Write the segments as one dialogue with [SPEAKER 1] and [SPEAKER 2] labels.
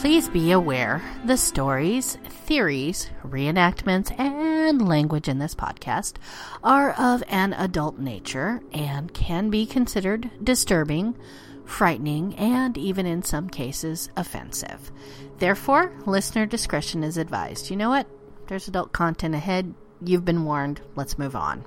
[SPEAKER 1] Please be aware the stories, theories, reenactments, and language in this podcast are of an adult nature and can be considered disturbing, frightening, and even in some cases offensive. Therefore, listener discretion is advised. You know what? There's adult content ahead. You've been warned. Let's move on.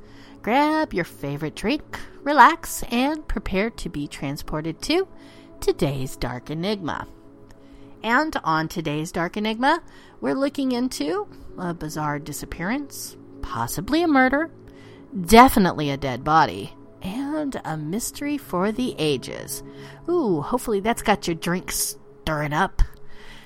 [SPEAKER 1] grab your favorite drink, relax, and prepare to be transported to today's Dark Enigma. And on today's Dark Enigma, we're looking into a bizarre disappearance, possibly a murder, definitely a dead body, and a mystery for the ages. Ooh, hopefully that's got your drink stirring up.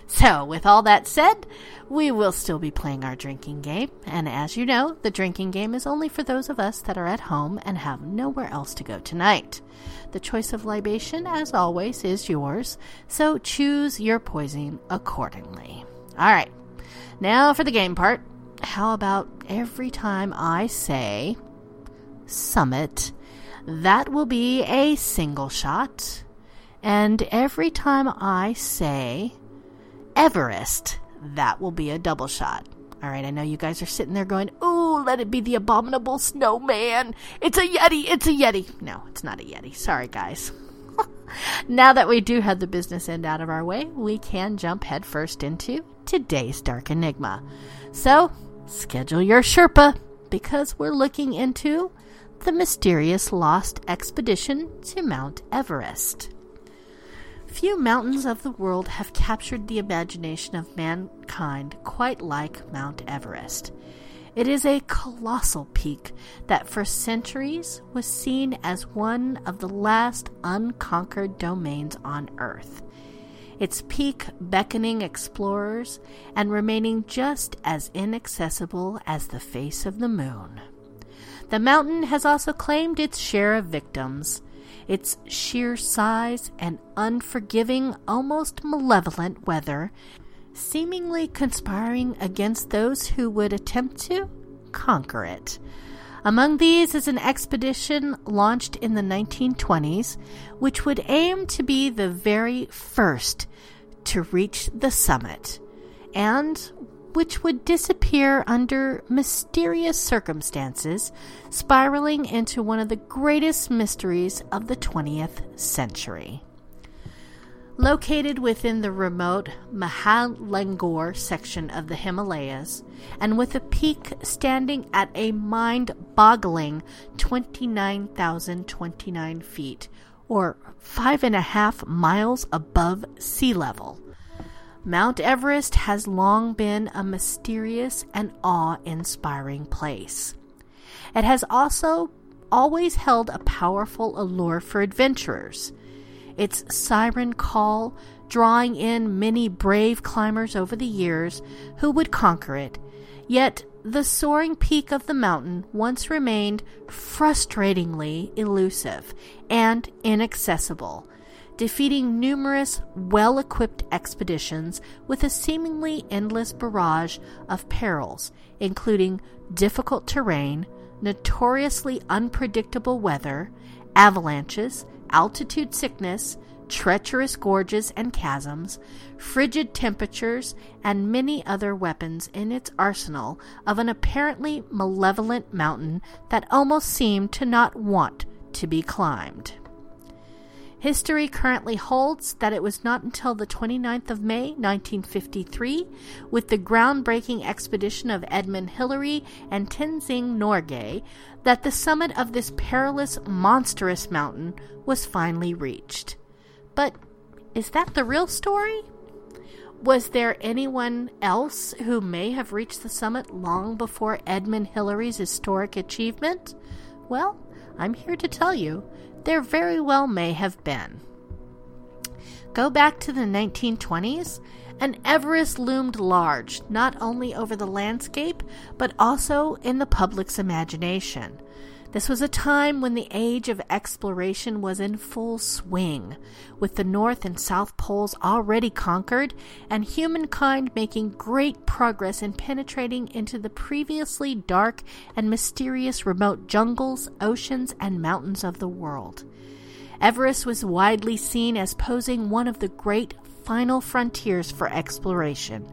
[SPEAKER 1] So, with all that said, we will still be playing our drinking game. And as you know, the drinking game is only for those of us that are at home and have nowhere else to go tonight. The choice of libation, as always, is yours, so choose your poison accordingly. All right, now for the game part. How about every time I say summit, that will be a single shot. And every time I say Everest, that will be a double shot. All right, I know you guys are sitting there going, "Ooh, let it be the abominable snowman. It's a Yeti. It's a Yeti." No, it's not a Yeti. Sorry, guys. now that we do have the business end out of our way, we can jump headfirst into today's Dark Enigma. So, schedule your Sherpa because we're looking into the mysterious lost expedition to Mount Everest. Few mountains of the world have captured the imagination of mankind quite like Mount Everest. It is a colossal peak that for centuries was seen as one of the last unconquered domains on Earth. Its peak beckoning explorers and remaining just as inaccessible as the face of the moon. The mountain has also claimed its share of victims its sheer size and unforgiving, almost malevolent weather, seemingly conspiring against those who would attempt to conquer it. Among these is an expedition launched in the 1920s, which would aim to be the very first to reach the summit, and which would disappear under mysterious circumstances, spiraling into one of the greatest mysteries of the 20th century. Located within the remote Mahalangur section of the Himalayas, and with a peak standing at a mind boggling 29,029 feet, or five and a half miles above sea level, Mount Everest has long been a mysterious and awe inspiring place. It has also always held a powerful allure for adventurers. Its siren call drawing in many brave climbers over the years who would conquer it, yet the soaring peak of the mountain once remained frustratingly elusive and inaccessible defeating numerous well equipped expeditions with a seemingly endless barrage of perils, including difficult terrain, notoriously unpredictable weather, avalanches, altitude sickness, treacherous gorges and chasms, frigid temperatures, and many other weapons in its arsenal of an apparently malevolent mountain that almost seemed to not want to be climbed. History currently holds that it was not until the 29th of May, 1953, with the groundbreaking expedition of Edmund Hillary and Tenzing Norgay, that the summit of this perilous, monstrous mountain was finally reached. But is that the real story? Was there anyone else who may have reached the summit long before Edmund Hillary's historic achievement? Well, I'm here to tell you there very well may have been. Go back to the 1920s, and Everest loomed large, not only over the landscape, but also in the public's imagination. This was a time when the age of exploration was in full swing, with the North and South Poles already conquered, and humankind making great progress in penetrating into the previously dark and mysterious remote jungles, oceans, and mountains of the world. Everest was widely seen as posing one of the great final frontiers for exploration,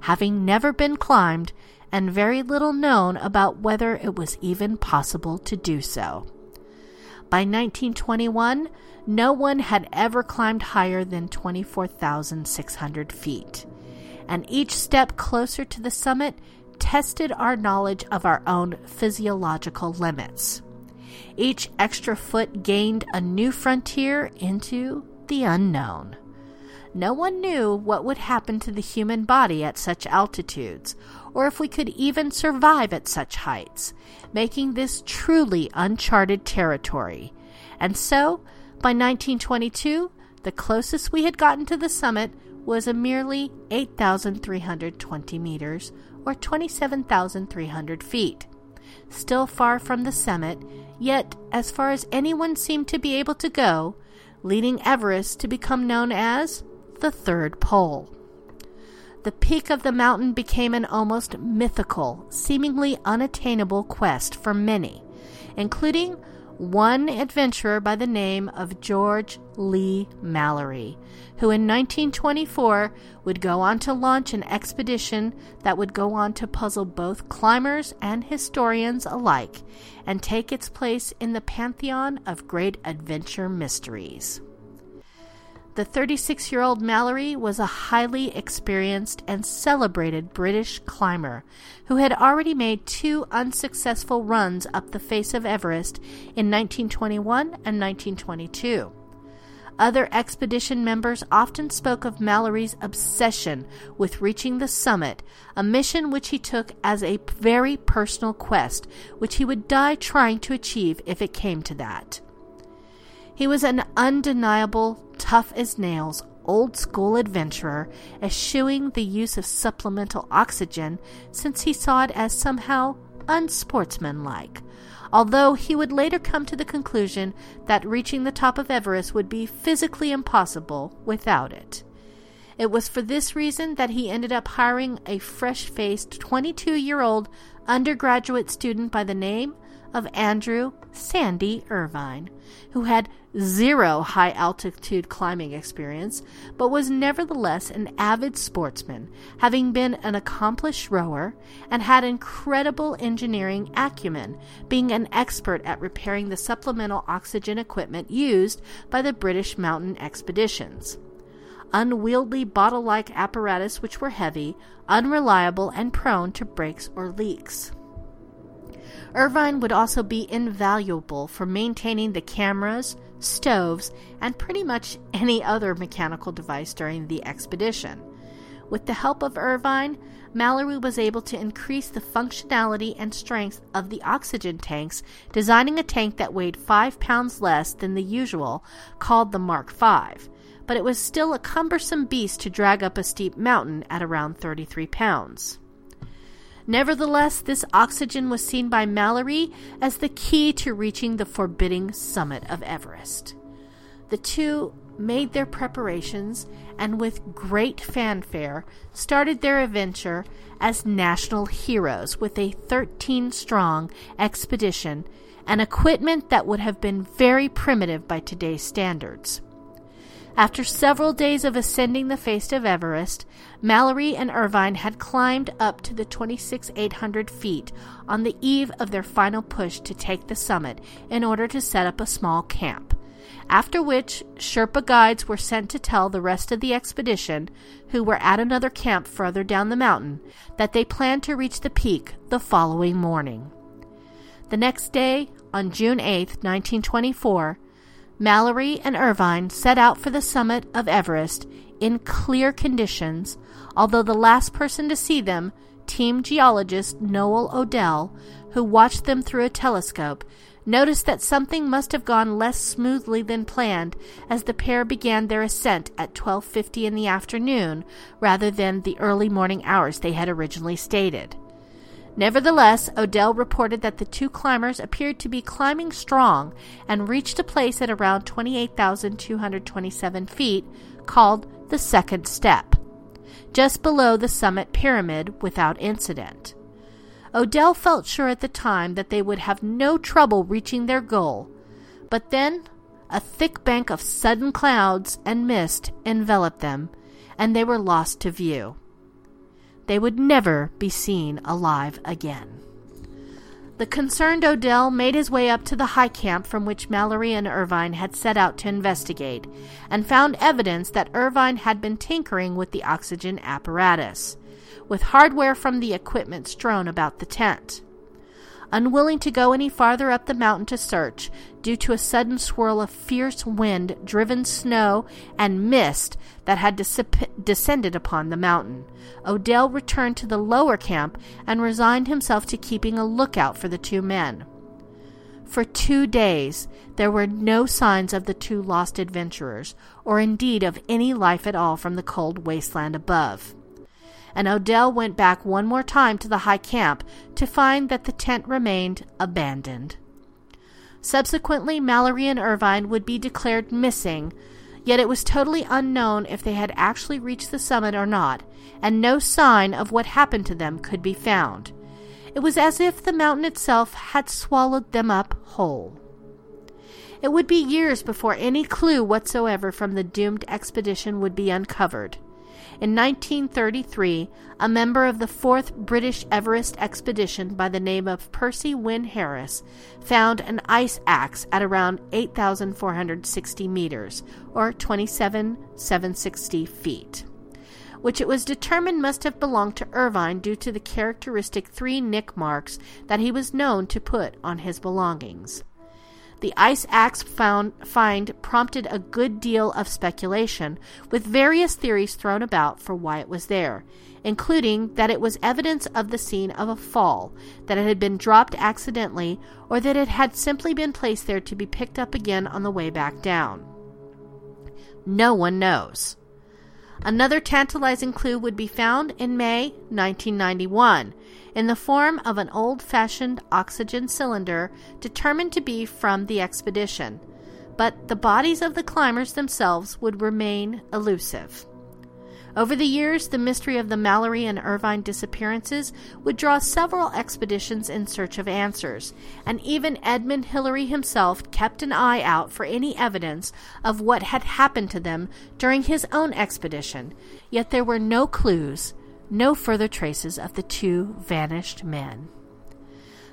[SPEAKER 1] having never been climbed and very little known about whether it was even possible to do so. By 1921, no one had ever climbed higher than 24,600 feet, and each step closer to the summit tested our knowledge of our own physiological limits. Each extra foot gained a new frontier into the unknown. No one knew what would happen to the human body at such altitudes, or if we could even survive at such heights, making this truly uncharted territory. And so, by 1922, the closest we had gotten to the summit was a merely 8,320 meters, or 27,300 feet. Still far from the summit, yet as far as anyone seemed to be able to go, leading Everest to become known as the Third Pole. The peak of the mountain became an almost mythical, seemingly unattainable quest for many, including one adventurer by the name of George Leigh Mallory, who in 1924 would go on to launch an expedition that would go on to puzzle both climbers and historians alike and take its place in the pantheon of great adventure mysteries. The 36 year old Mallory was a highly experienced and celebrated British climber who had already made two unsuccessful runs up the face of Everest in 1921 and 1922. Other expedition members often spoke of Mallory's obsession with reaching the summit, a mission which he took as a very personal quest, which he would die trying to achieve if it came to that. He was an undeniable, tough as nails, old school adventurer, eschewing the use of supplemental oxygen since he saw it as somehow unsportsmanlike. Although he would later come to the conclusion that reaching the top of Everest would be physically impossible without it. It was for this reason that he ended up hiring a fresh faced 22 year old undergraduate student by the name of Andrew Sandy Irvine, who had zero high altitude climbing experience, but was nevertheless an avid sportsman, having been an accomplished rower and had incredible engineering acumen, being an expert at repairing the supplemental oxygen equipment used by the British mountain expeditions unwieldy bottle like apparatus which were heavy, unreliable, and prone to breaks or leaks. Irvine would also be invaluable for maintaining the cameras, stoves, and pretty much any other mechanical device during the expedition. With the help of Irvine, Mallory was able to increase the functionality and strength of the oxygen tanks, designing a tank that weighed 5 pounds less than the usual, called the Mark V, but it was still a cumbersome beast to drag up a steep mountain at around 33 pounds. Nevertheless, this oxygen was seen by Mallory as the key to reaching the forbidding summit of Everest. The two made their preparations and, with great fanfare, started their adventure as national heroes with a 13 strong expedition and equipment that would have been very primitive by today's standards. After several days of ascending the face of Everest, Mallory and Irvine had climbed up to the 26,800 feet on the eve of their final push to take the summit in order to set up a small camp. After which, Sherpa guides were sent to tell the rest of the expedition, who were at another camp further down the mountain, that they planned to reach the peak the following morning. The next day, on June 8, 1924, Mallory and Irvine set out for the summit of Everest in clear conditions, although the last person to see them, team geologist Noel Odell, who watched them through a telescope, noticed that something must have gone less smoothly than planned as the pair began their ascent at 12:50 in the afternoon rather than the early morning hours they had originally stated. Nevertheless, Odell reported that the two climbers appeared to be climbing strong and reached a place at around 28,227 feet called the second step, just below the summit pyramid without incident. Odell felt sure at the time that they would have no trouble reaching their goal, but then a thick bank of sudden clouds and mist enveloped them, and they were lost to view. They would never be seen alive again. The concerned Odell made his way up to the high camp from which Mallory and Irvine had set out to investigate, and found evidence that Irvine had been tinkering with the oxygen apparatus with hardware from the equipment strewn about the tent. Unwilling to go any farther up the mountain to search, due to a sudden swirl of fierce wind driven snow and mist that had descended upon the mountain, Odell returned to the lower camp and resigned himself to keeping a lookout for the two men. For two days there were no signs of the two lost adventurers, or indeed of any life at all from the cold wasteland above and Odell went back one more time to the high camp to find that the tent remained abandoned. Subsequently, Mallory and Irvine would be declared missing, yet it was totally unknown if they had actually reached the summit or not, and no sign of what happened to them could be found. It was as if the mountain itself had swallowed them up whole. It would be years before any clue whatsoever from the doomed expedition would be uncovered. In 1933, a member of the 4th British Everest expedition by the name of Percy Wyn-Harris found an ice axe at around 8,460 meters, or 27,760 feet, which it was determined must have belonged to Irvine due to the characteristic three nick marks that he was known to put on his belongings. The ice axe found, find prompted a good deal of speculation, with various theories thrown about for why it was there, including that it was evidence of the scene of a fall, that it had been dropped accidentally, or that it had simply been placed there to be picked up again on the way back down. No one knows. Another tantalizing clue would be found in May 1991 in the form of an old fashioned oxygen cylinder determined to be from the expedition, but the bodies of the climbers themselves would remain elusive. Over the years, the mystery of the Mallory and Irvine disappearances would draw several expeditions in search of answers, and even Edmund Hillary himself kept an eye out for any evidence of what had happened to them during his own expedition, yet there were no clues, no further traces of the two vanished men.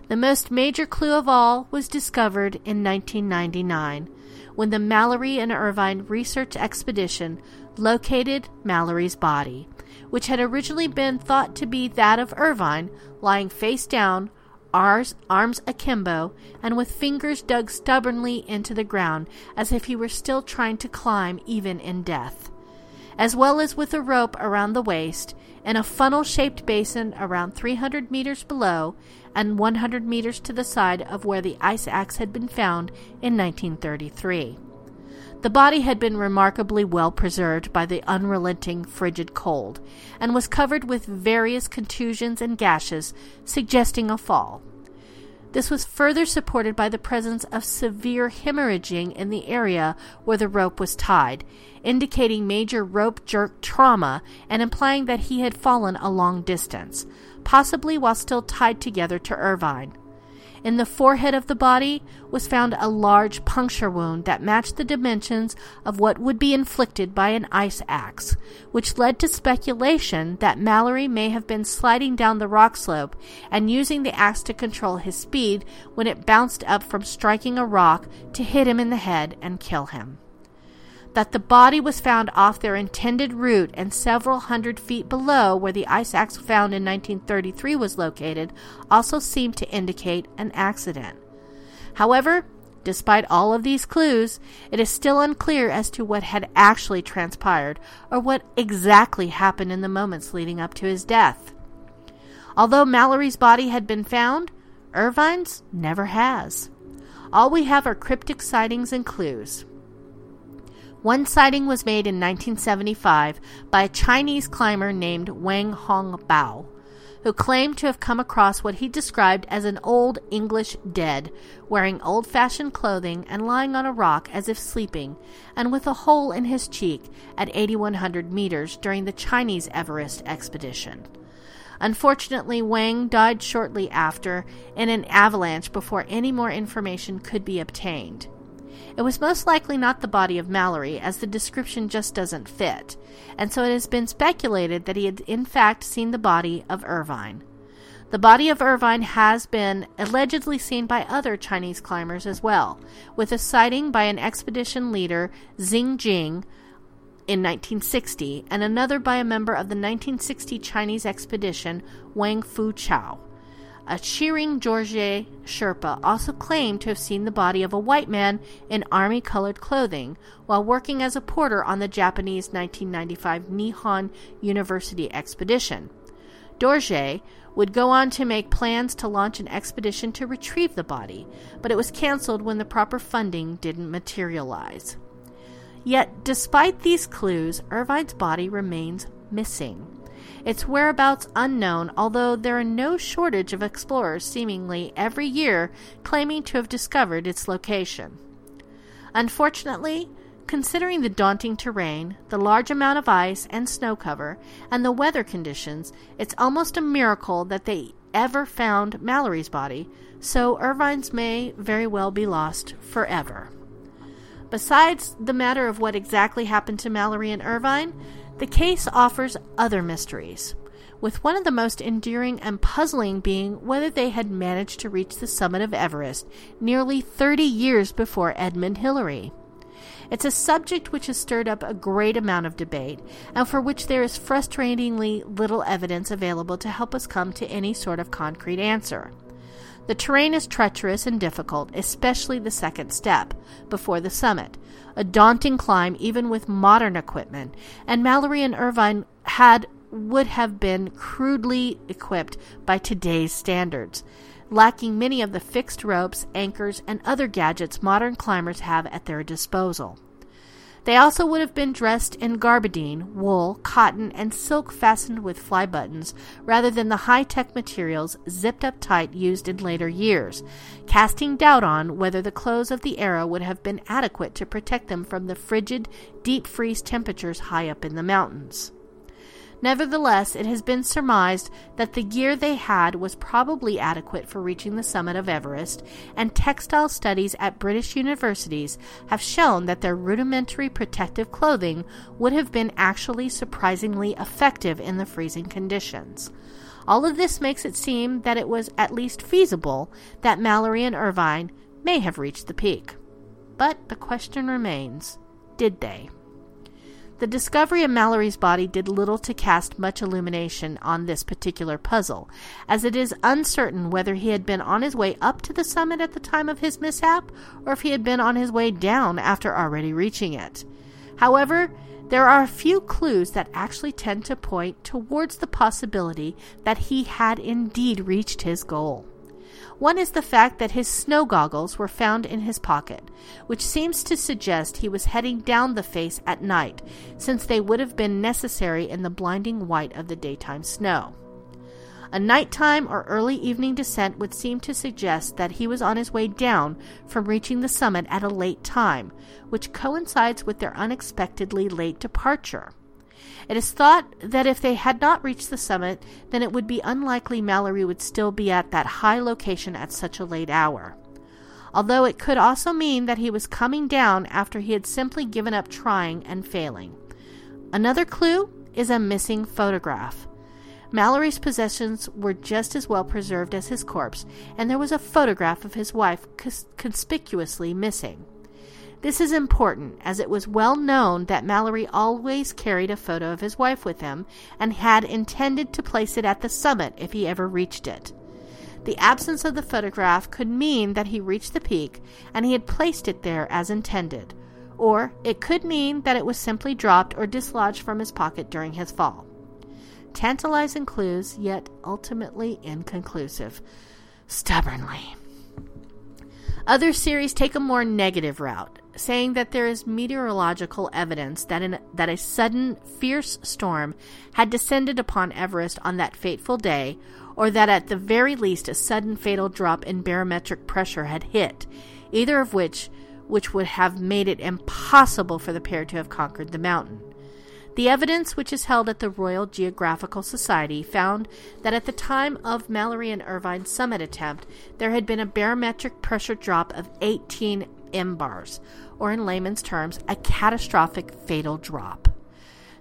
[SPEAKER 1] The most major clue of all was discovered in 1999 when the Mallory and Irvine research expedition located Mallory's body, which had originally been thought to be that of Irvine, lying face down, arms, arms akimbo, and with fingers dug stubbornly into the ground as if he were still trying to climb even in death. As well as with a rope around the waist, in a funnel shaped basin around 300 meters below and 100 meters to the side of where the ice axe had been found in 1933. The body had been remarkably well preserved by the unrelenting frigid cold, and was covered with various contusions and gashes, suggesting a fall. This was further supported by the presence of severe hemorrhaging in the area where the rope was tied, indicating major rope jerk trauma and implying that he had fallen a long distance, possibly while still tied together to Irvine. In the forehead of the body was found a large puncture wound that matched the dimensions of what would be inflicted by an ice axe, which led to speculation that Mallory may have been sliding down the rock slope and using the axe to control his speed when it bounced up from striking a rock to hit him in the head and kill him. That the body was found off their intended route and several hundred feet below where the ice axe found in 1933 was located also seemed to indicate an accident. However, despite all of these clues, it is still unclear as to what had actually transpired or what exactly happened in the moments leading up to his death. Although Mallory's body had been found, Irvine's never has. All we have are cryptic sightings and clues. One sighting was made in 1975 by a Chinese climber named Wang Hong Bao, who claimed to have come across what he described as an old English dead, wearing old fashioned clothing and lying on a rock as if sleeping, and with a hole in his cheek at 8,100 meters during the Chinese Everest expedition. Unfortunately, Wang died shortly after in an avalanche before any more information could be obtained. It was most likely not the body of Mallory, as the description just doesn't fit, and so it has been speculated that he had in fact seen the body of Irvine. The body of Irvine has been allegedly seen by other Chinese climbers as well, with a sighting by an expedition leader, Xing Jing, in 1960, and another by a member of the 1960 Chinese expedition, Wang Fu Chao. A Tshering Dorje Sherpa also claimed to have seen the body of a white man in army colored clothing while working as a porter on the Japanese 1995 Nihon University expedition. Dorje would go on to make plans to launch an expedition to retrieve the body, but it was canceled when the proper funding didn't materialize. Yet, despite these clues, Irvine's body remains missing its whereabouts unknown, although there are no shortage of explorers seemingly every year claiming to have discovered its location. Unfortunately, considering the daunting terrain, the large amount of ice and snow cover, and the weather conditions, it's almost a miracle that they ever found Mallory's body, so Irvine's may very well be lost forever. Besides the matter of what exactly happened to Mallory and Irvine, the case offers other mysteries, with one of the most enduring and puzzling being whether they had managed to reach the summit of Everest nearly 30 years before Edmund Hillary. It's a subject which has stirred up a great amount of debate, and for which there is frustratingly little evidence available to help us come to any sort of concrete answer. The terrain is treacherous and difficult, especially the second step, before the summit, a daunting climb even with modern equipment, and Mallory and Irvine had would have been crudely equipped by today's standards, lacking many of the fixed ropes, anchors, and other gadgets modern climbers have at their disposal. They also would have been dressed in gabardine, wool, cotton, and silk fastened with fly buttons, rather than the high tech materials zipped up tight used in later years, casting doubt on whether the clothes of the era would have been adequate to protect them from the frigid, deep freeze temperatures high up in the mountains. Nevertheless, it has been surmised that the gear they had was probably adequate for reaching the summit of Everest, and textile studies at British universities have shown that their rudimentary protective clothing would have been actually surprisingly effective in the freezing conditions. All of this makes it seem that it was at least feasible that Mallory and Irvine may have reached the peak. But the question remains did they? The discovery of Mallory's body did little to cast much illumination on this particular puzzle, as it is uncertain whether he had been on his way up to the summit at the time of his mishap, or if he had been on his way down after already reaching it. However, there are a few clues that actually tend to point towards the possibility that he had indeed reached his goal. One is the fact that his snow goggles were found in his pocket, which seems to suggest he was heading down the face at night, since they would have been necessary in the blinding white of the daytime snow. A nighttime or early evening descent would seem to suggest that he was on his way down from reaching the summit at a late time, which coincides with their unexpectedly late departure. It is thought that if they had not reached the summit, then it would be unlikely Mallory would still be at that high location at such a late hour. Although it could also mean that he was coming down after he had simply given up trying and failing. Another clue is a missing photograph. Mallory's possessions were just as well preserved as his corpse, and there was a photograph of his wife conspicuously missing. This is important, as it was well known that Mallory always carried a photo of his wife with him and had intended to place it at the summit if he ever reached it. The absence of the photograph could mean that he reached the peak and he had placed it there as intended, or it could mean that it was simply dropped or dislodged from his pocket during his fall. Tantalizing clues, yet ultimately inconclusive. Stubbornly. Other series take a more negative route, saying that there is meteorological evidence that, in, that a sudden, fierce storm had descended upon Everest on that fateful day, or that at the very least a sudden fatal drop in barometric pressure had hit, either of which which would have made it impossible for the pair to have conquered the mountain. The evidence, which is held at the Royal Geographical Society, found that at the time of Mallory and Irvine's summit attempt, there had been a barometric pressure drop of 18 mbars, or in layman's terms, a catastrophic fatal drop.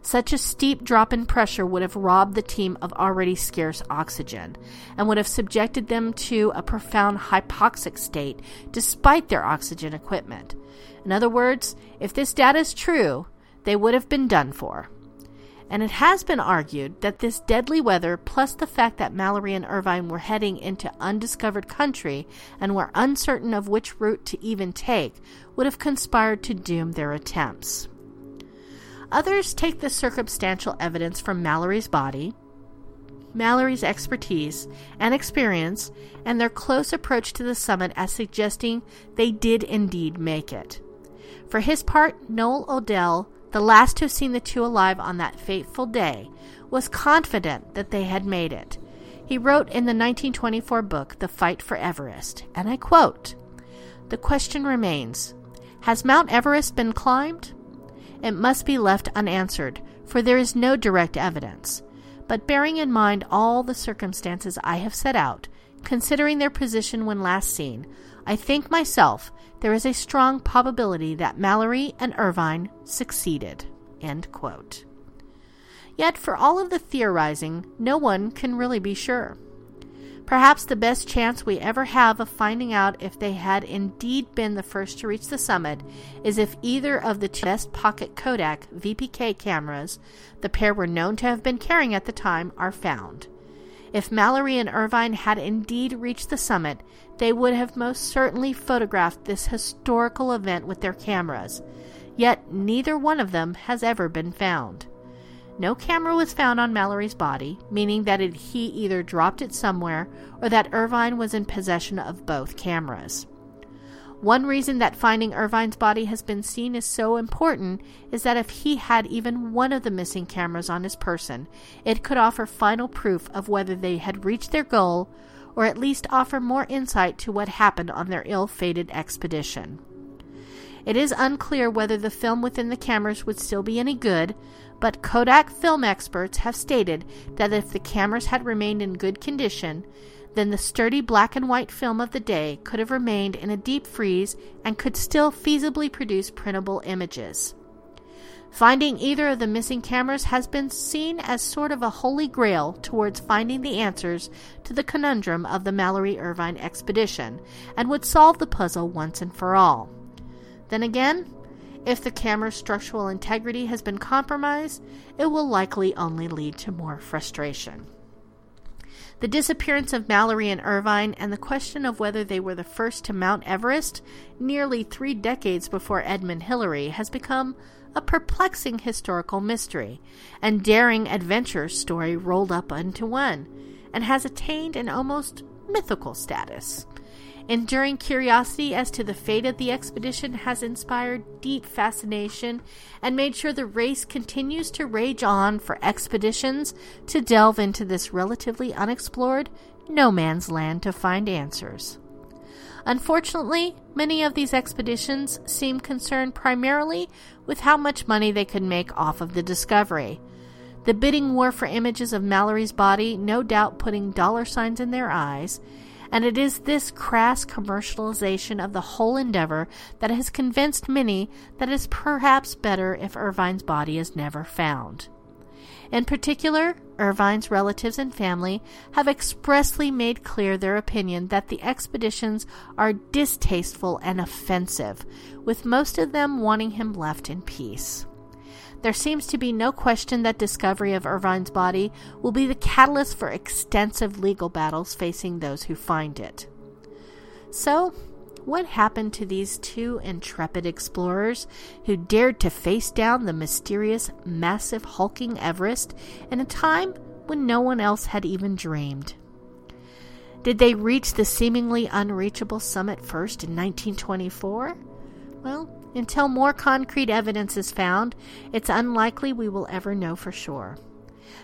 [SPEAKER 1] Such a steep drop in pressure would have robbed the team of already scarce oxygen and would have subjected them to a profound hypoxic state despite their oxygen equipment. In other words, if this data is true, they would have been done for. And it has been argued that this deadly weather, plus the fact that Mallory and Irvine were heading into undiscovered country and were uncertain of which route to even take, would have conspired to doom their attempts. Others take the circumstantial evidence from Mallory's body, Mallory's expertise and experience, and their close approach to the summit as suggesting they did indeed make it. For his part, Noel Odell the last to have seen the two alive on that fateful day, was confident that they had made it. He wrote in the 1924 book, The Fight for Everest, and I quote The question remains Has Mount Everest been climbed? It must be left unanswered, for there is no direct evidence. But bearing in mind all the circumstances I have set out, considering their position when last seen, I think myself there is a strong probability that Mallory and Irvine succeeded. Yet, for all of the theorizing, no one can really be sure. Perhaps the best chance we ever have of finding out if they had indeed been the first to reach the summit is if either of the two Vest Pocket Kodak VPK cameras the pair were known to have been carrying at the time are found. If Mallory and Irvine had indeed reached the summit, they would have most certainly photographed this historical event with their cameras. Yet neither one of them has ever been found. No camera was found on Mallory's body, meaning that it, he either dropped it somewhere or that Irvine was in possession of both cameras. One reason that finding Irvine's body has been seen as so important is that if he had even one of the missing cameras on his person, it could offer final proof of whether they had reached their goal or at least offer more insight to what happened on their ill fated expedition. It is unclear whether the film within the cameras would still be any good, but Kodak film experts have stated that if the cameras had remained in good condition, then the sturdy black and white film of the day could have remained in a deep freeze and could still feasibly produce printable images. Finding either of the missing cameras has been seen as sort of a holy grail towards finding the answers to the conundrum of the Mallory Irvine expedition and would solve the puzzle once and for all. Then again, if the camera's structural integrity has been compromised, it will likely only lead to more frustration. The disappearance of Mallory and Irvine and the question of whether they were the first to Mount Everest nearly three decades before Edmund Hillary has become a perplexing historical mystery and daring adventure story rolled up into one, and has attained an almost mythical status. Enduring curiosity as to the fate of the expedition has inspired deep fascination and made sure the race continues to rage on for expeditions to delve into this relatively unexplored no man's land to find answers. Unfortunately, many of these expeditions seem concerned primarily with how much money they could make off of the discovery. The bidding war for images of Mallory's body no doubt putting dollar signs in their eyes, and it is this crass commercialization of the whole endeavor that has convinced many that it is perhaps better if Irvine's body is never found. In particular, Irvine's relatives and family have expressly made clear their opinion that the expeditions are distasteful and offensive, with most of them wanting him left in peace. There seems to be no question that discovery of Irvine's body will be the catalyst for extensive legal battles facing those who find it. So, what happened to these two intrepid explorers who dared to face down the mysterious, massive, hulking Everest in a time when no one else had even dreamed? Did they reach the seemingly unreachable summit first in 1924? Well, until more concrete evidence is found, it's unlikely we will ever know for sure.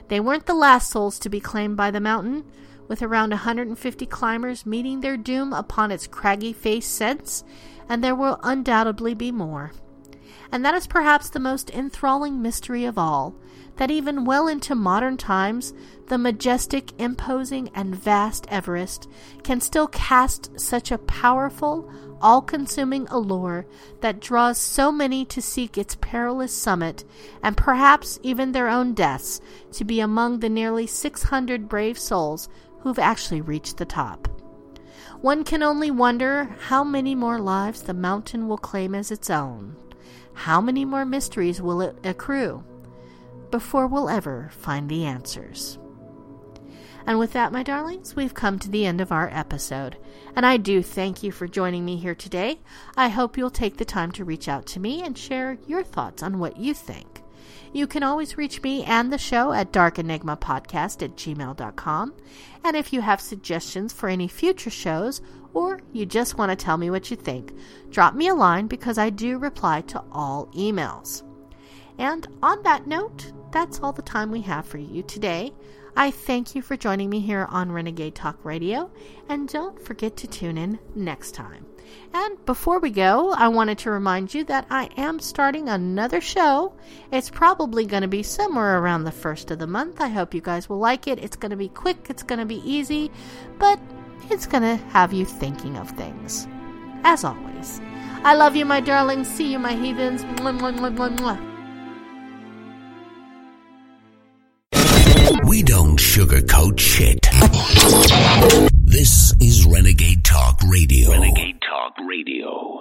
[SPEAKER 1] They weren't the last souls to be claimed by the mountain, with around 150 climbers meeting their doom upon its craggy face since, and there will undoubtedly be more. And that is perhaps the most enthralling mystery of all that even well into modern times, the majestic, imposing, and vast Everest can still cast such a powerful, all consuming allure that draws so many to seek its perilous summit, and perhaps even their own deaths, to be among the nearly 600 brave souls who've actually reached the top. One can only wonder how many more lives the mountain will claim as its own. How many more mysteries will it accrue? before we'll ever find the answers. And with that, my darlings, we've come to the end of our episode. And I do thank you for joining me here today. I hope you'll take the time to reach out to me and share your thoughts on what you think. You can always reach me and the show at darkenigmapodcast at gmail.com. And if you have suggestions for any future shows, or you just want to tell me what you think, drop me a line because I do reply to all emails. And on that note, that's all the time we have for you today. I thank you for joining me here on Renegade Talk Radio, and don't forget to tune in next time. And before we go, I wanted to remind you that I am starting another show. It's probably going to be somewhere around the first of the month. I hope you guys will like it. It's going to be quick, it's going to be easy, but it's going to have you thinking of things. As always, I love you, my darlings. See you, my heathens. Mwah, mwah, mwah,
[SPEAKER 2] We don't sugarcoat shit. This is Renegade Talk Radio. Renegade Talk Radio.